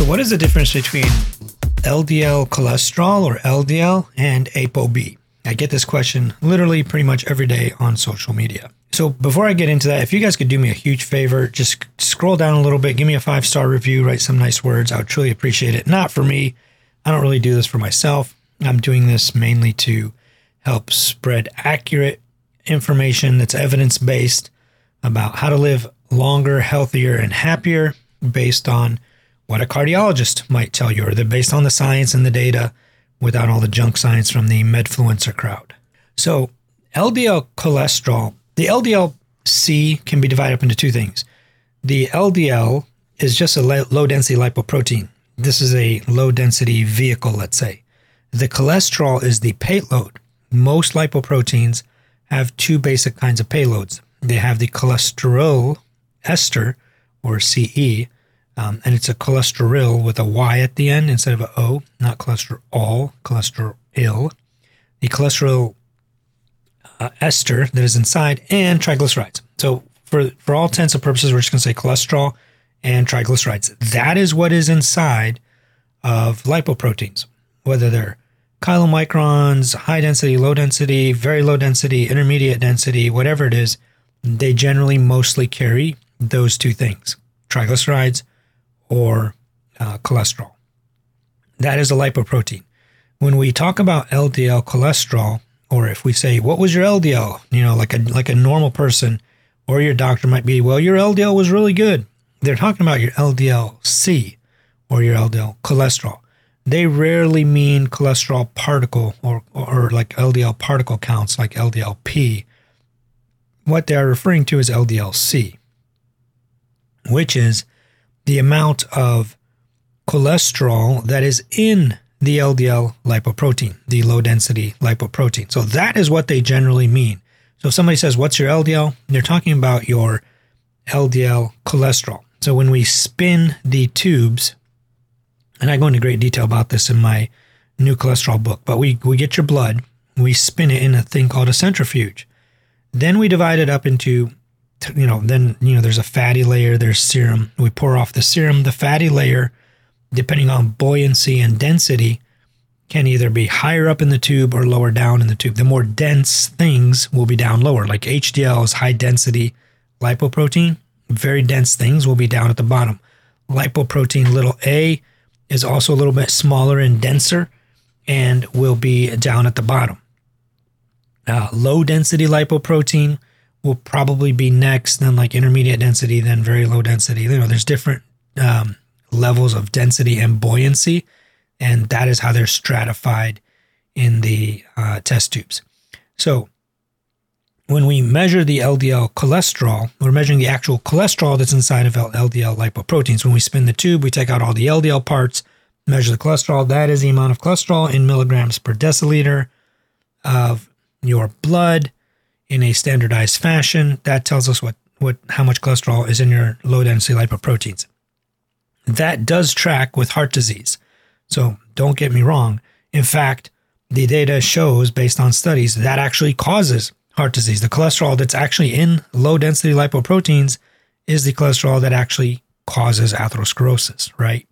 So, what is the difference between LDL cholesterol or LDL and ApoB? I get this question literally pretty much every day on social media. So, before I get into that, if you guys could do me a huge favor, just scroll down a little bit, give me a five star review, write some nice words. I would truly appreciate it. Not for me, I don't really do this for myself. I'm doing this mainly to help spread accurate information that's evidence based about how to live longer, healthier, and happier based on what a cardiologist might tell you, or they're based on the science and the data without all the junk science from the medfluencer crowd. So, LDL cholesterol, the LDL C can be divided up into two things. The LDL is just a low density lipoprotein. This is a low density vehicle, let's say. The cholesterol is the payload. Most lipoproteins have two basic kinds of payloads. They have the cholesterol ester, or CE, um, and it's a cholesteryl with a Y at the end instead of an O, not cholesterol, cholesteryl. The cholesteryl uh, ester that is inside, and triglycerides. So, for, for all intents and purposes, we're just going to say cholesterol and triglycerides. That is what is inside of lipoproteins, whether they're chylomicrons, high density, low density, very low density, intermediate density, whatever it is, they generally mostly carry those two things triglycerides or uh, cholesterol. That is a lipoprotein. When we talk about LDL cholesterol, or if we say, what was your LDL? You know, like a, like a normal person or your doctor might be, well, your LDL was really good. They're talking about your LDL-C or your LDL cholesterol. They rarely mean cholesterol particle or, or like LDL particle counts like LDLP. What they are referring to is LDL-C, which is the amount of cholesterol that is in the LDL lipoprotein, the low density lipoprotein. So that is what they generally mean. So if somebody says, What's your LDL? They're talking about your LDL cholesterol. So when we spin the tubes, and I go into great detail about this in my new cholesterol book, but we, we get your blood, we spin it in a thing called a centrifuge. Then we divide it up into you know, then, you know, there's a fatty layer, there's serum. We pour off the serum. The fatty layer, depending on buoyancy and density, can either be higher up in the tube or lower down in the tube. The more dense things will be down lower, like HDL is high density lipoprotein. Very dense things will be down at the bottom. Lipoprotein little a is also a little bit smaller and denser and will be down at the bottom. Uh, low density lipoprotein will probably be next, then like intermediate density, then very low density. You know, there's different um, levels of density and buoyancy, and that is how they're stratified in the uh, test tubes. So when we measure the LDL cholesterol, we're measuring the actual cholesterol that's inside of LDL lipoproteins. When we spin the tube, we take out all the LDL parts, measure the cholesterol. That is the amount of cholesterol in milligrams per deciliter of your blood in a standardized fashion. That tells us what, what how much cholesterol is in your low density lipoproteins. That does track with heart disease. So don't get me wrong. In fact, the data shows based on studies that actually causes heart disease. The cholesterol that's actually in low density lipoproteins is the cholesterol that actually causes atherosclerosis, right?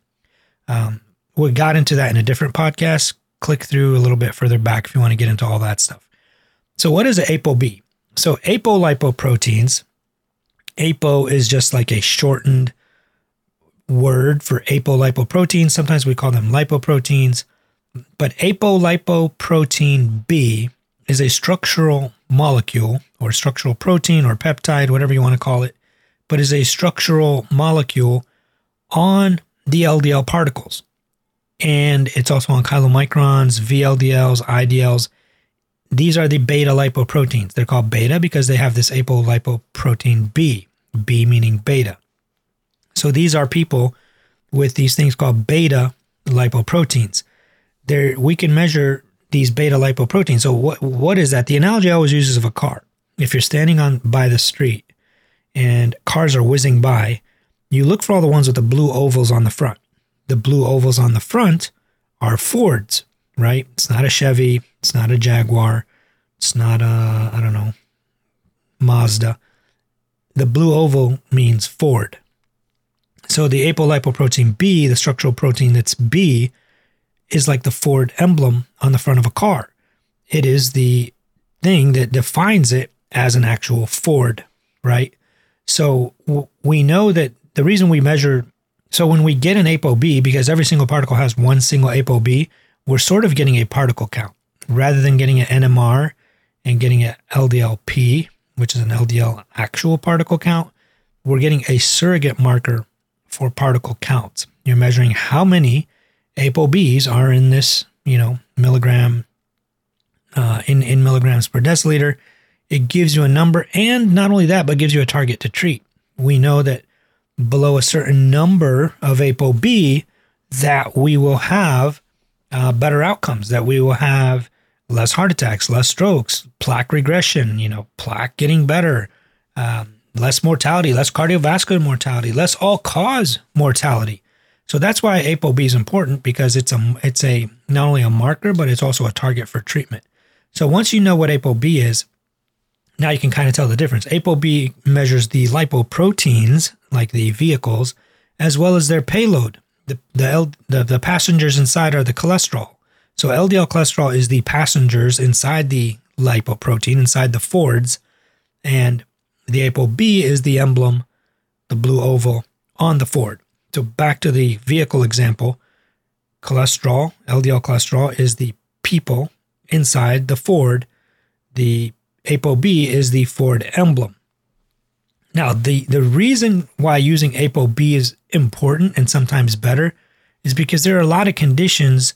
Um, we got into that in a different podcast. Click through a little bit further back if you want to get into all that stuff. So, what is ApoB? So apolipoproteins, apo is just like a shortened word for apolipoproteins. Sometimes we call them lipoproteins, but apolipoprotein B is a structural molecule or structural protein or peptide, whatever you want to call it, but is a structural molecule on the LDL particles. And it's also on chylomicrons, VLDLs, IDLs, these are the beta lipoproteins. They're called beta because they have this apolipoprotein B, B meaning beta. So these are people with these things called beta lipoproteins. There we can measure these beta lipoproteins. So what what is that? The analogy I always use is of a car. If you're standing on by the street and cars are whizzing by, you look for all the ones with the blue ovals on the front. The blue ovals on the front are Fords right? It's not a Chevy. It's not a Jaguar. It's not a, I don't know, Mazda. The blue oval means Ford. So the apolipoprotein B, the structural protein that's B, is like the Ford emblem on the front of a car. It is the thing that defines it as an actual Ford, right? So we know that the reason we measure, so when we get an ApoB, because every single particle has one single ApoB, we're sort of getting a particle count rather than getting an NMR and getting an LDLP, which is an LDL actual particle count. We're getting a surrogate marker for particle counts. You're measuring how many ApoBs are in this, you know, milligram uh, in in milligrams per deciliter. It gives you a number, and not only that, but gives you a target to treat. We know that below a certain number of ApoB, that we will have uh, better outcomes. That we will have less heart attacks, less strokes, plaque regression. You know, plaque getting better. Um, less mortality, less cardiovascular mortality, less all cause mortality. So that's why ApoB is important because it's a it's a not only a marker but it's also a target for treatment. So once you know what ApoB is, now you can kind of tell the difference. ApoB measures the lipoproteins like the vehicles as well as their payload. The the, L, the the passengers inside are the cholesterol. So LDL cholesterol is the passengers inside the lipoprotein inside the Fords and the ApoB is the emblem, the blue oval on the Ford. So back to the vehicle example, cholesterol, LDL cholesterol is the people inside the Ford. The ApoB is the Ford emblem. Now, the, the reason why using ApoB is important and sometimes better is because there are a lot of conditions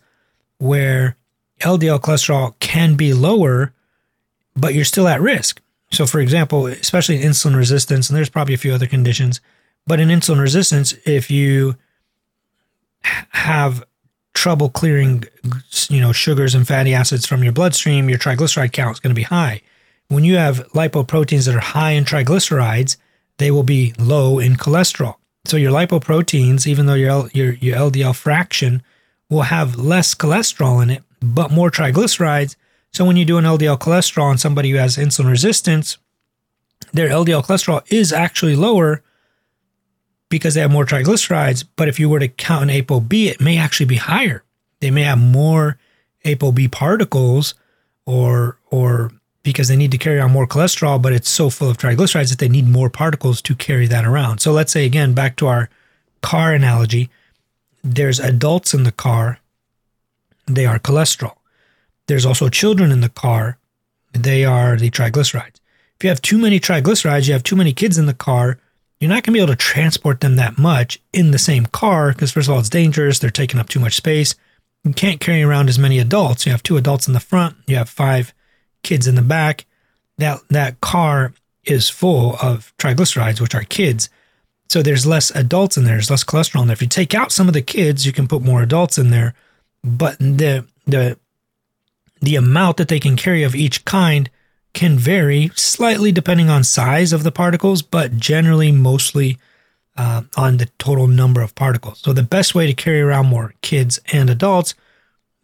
where LDL cholesterol can be lower, but you're still at risk. So, for example, especially in insulin resistance, and there's probably a few other conditions, but in insulin resistance, if you have trouble clearing, you know, sugars and fatty acids from your bloodstream, your triglyceride count is going to be high. When you have lipoproteins that are high in triglycerides, they will be low in cholesterol. So your lipoproteins, even though your your, your LDL fraction will have less cholesterol in it, but more triglycerides, so when you do an LDL cholesterol on somebody who has insulin resistance, their LDL cholesterol is actually lower because they have more triglycerides. But if you were to count an ApoB, it may actually be higher. They may have more ApoB particles or or because they need to carry on more cholesterol, but it's so full of triglycerides that they need more particles to carry that around. So let's say again, back to our car analogy, there's adults in the car, they are cholesterol. There's also children in the car. They are the triglycerides. If you have too many triglycerides, you have too many kids in the car, you're not going to be able to transport them that much in the same car because, first of all, it's dangerous. They're taking up too much space. You can't carry around as many adults. You have two adults in the front, you have five kids in the back. That, that car is full of triglycerides, which are kids. So there's less adults in there, there's less cholesterol in there. If you take out some of the kids, you can put more adults in there. But the the the amount that they can carry of each kind can vary slightly depending on size of the particles, but generally mostly uh, on the total number of particles. So the best way to carry around more kids and adults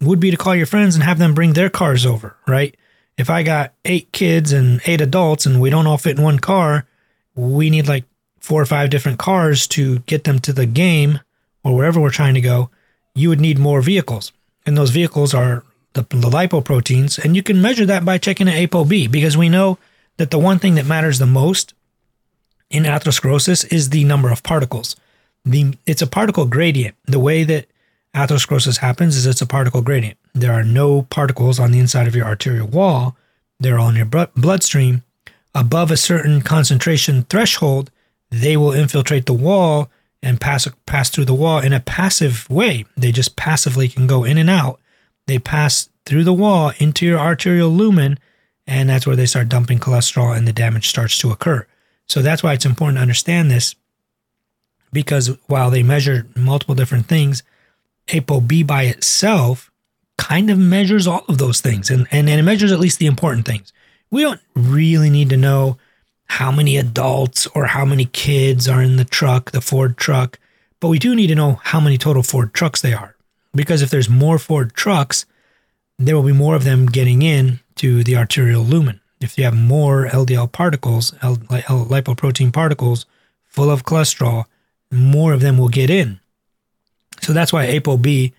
would be to call your friends and have them bring their cars over, right? If I got eight kids and eight adults and we don't all fit in one car, we need like four or five different cars to get them to the game or wherever we're trying to go. You would need more vehicles. And those vehicles are the, the lipoproteins, and you can measure that by checking an ApoB because we know that the one thing that matters the most in atherosclerosis is the number of particles. The it's a particle gradient. The way that atherosclerosis happens is it's a particle gradient. There are no particles on the inside of your arterial wall. They're all in your bloodstream. Above a certain concentration threshold, they will infiltrate the wall and pass pass through the wall in a passive way. They just passively can go in and out they pass through the wall into your arterial lumen, and that's where they start dumping cholesterol and the damage starts to occur. So that's why it's important to understand this because while they measure multiple different things, ApoB by itself kind of measures all of those things and, and, and it measures at least the important things. We don't really need to know how many adults or how many kids are in the truck, the Ford truck, but we do need to know how many total Ford trucks they are because if there's more Ford trucks, there will be more of them getting in to the arterial lumen. If you have more LDL particles, L- lipoprotein particles full of cholesterol, more of them will get in. So that's why ApoB,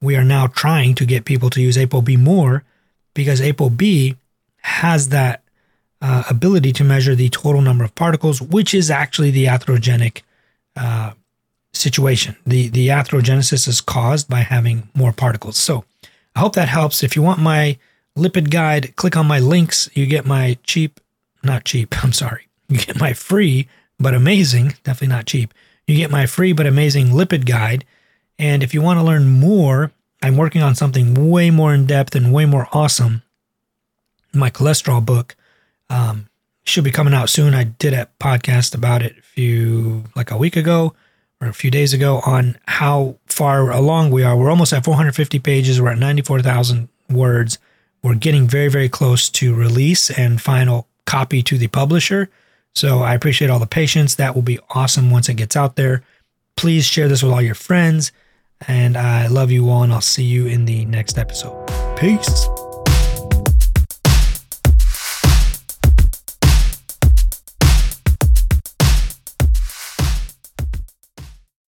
we are now trying to get people to use ApoB more because ApoB has that uh, ability to measure the total number of particles, which is actually the atherogenic uh, situation. The, the atherogenesis is caused by having more particles. So I hope that helps. If you want my lipid guide, click on my links. You get my cheap, not cheap, I'm sorry. You get my free but amazing, definitely not cheap. You get my free but amazing lipid guide. And if you want to learn more, I'm working on something way more in depth and way more awesome. My cholesterol book um, should be coming out soon. I did a podcast about it a few, like a week ago or a few days ago on how far along we are. We're almost at 450 pages. We're at 94,000 words. We're getting very, very close to release and final copy to the publisher. So I appreciate all the patience. That will be awesome once it gets out there. Please share this with all your friends. And I love you all, and I'll see you in the next episode. Peace.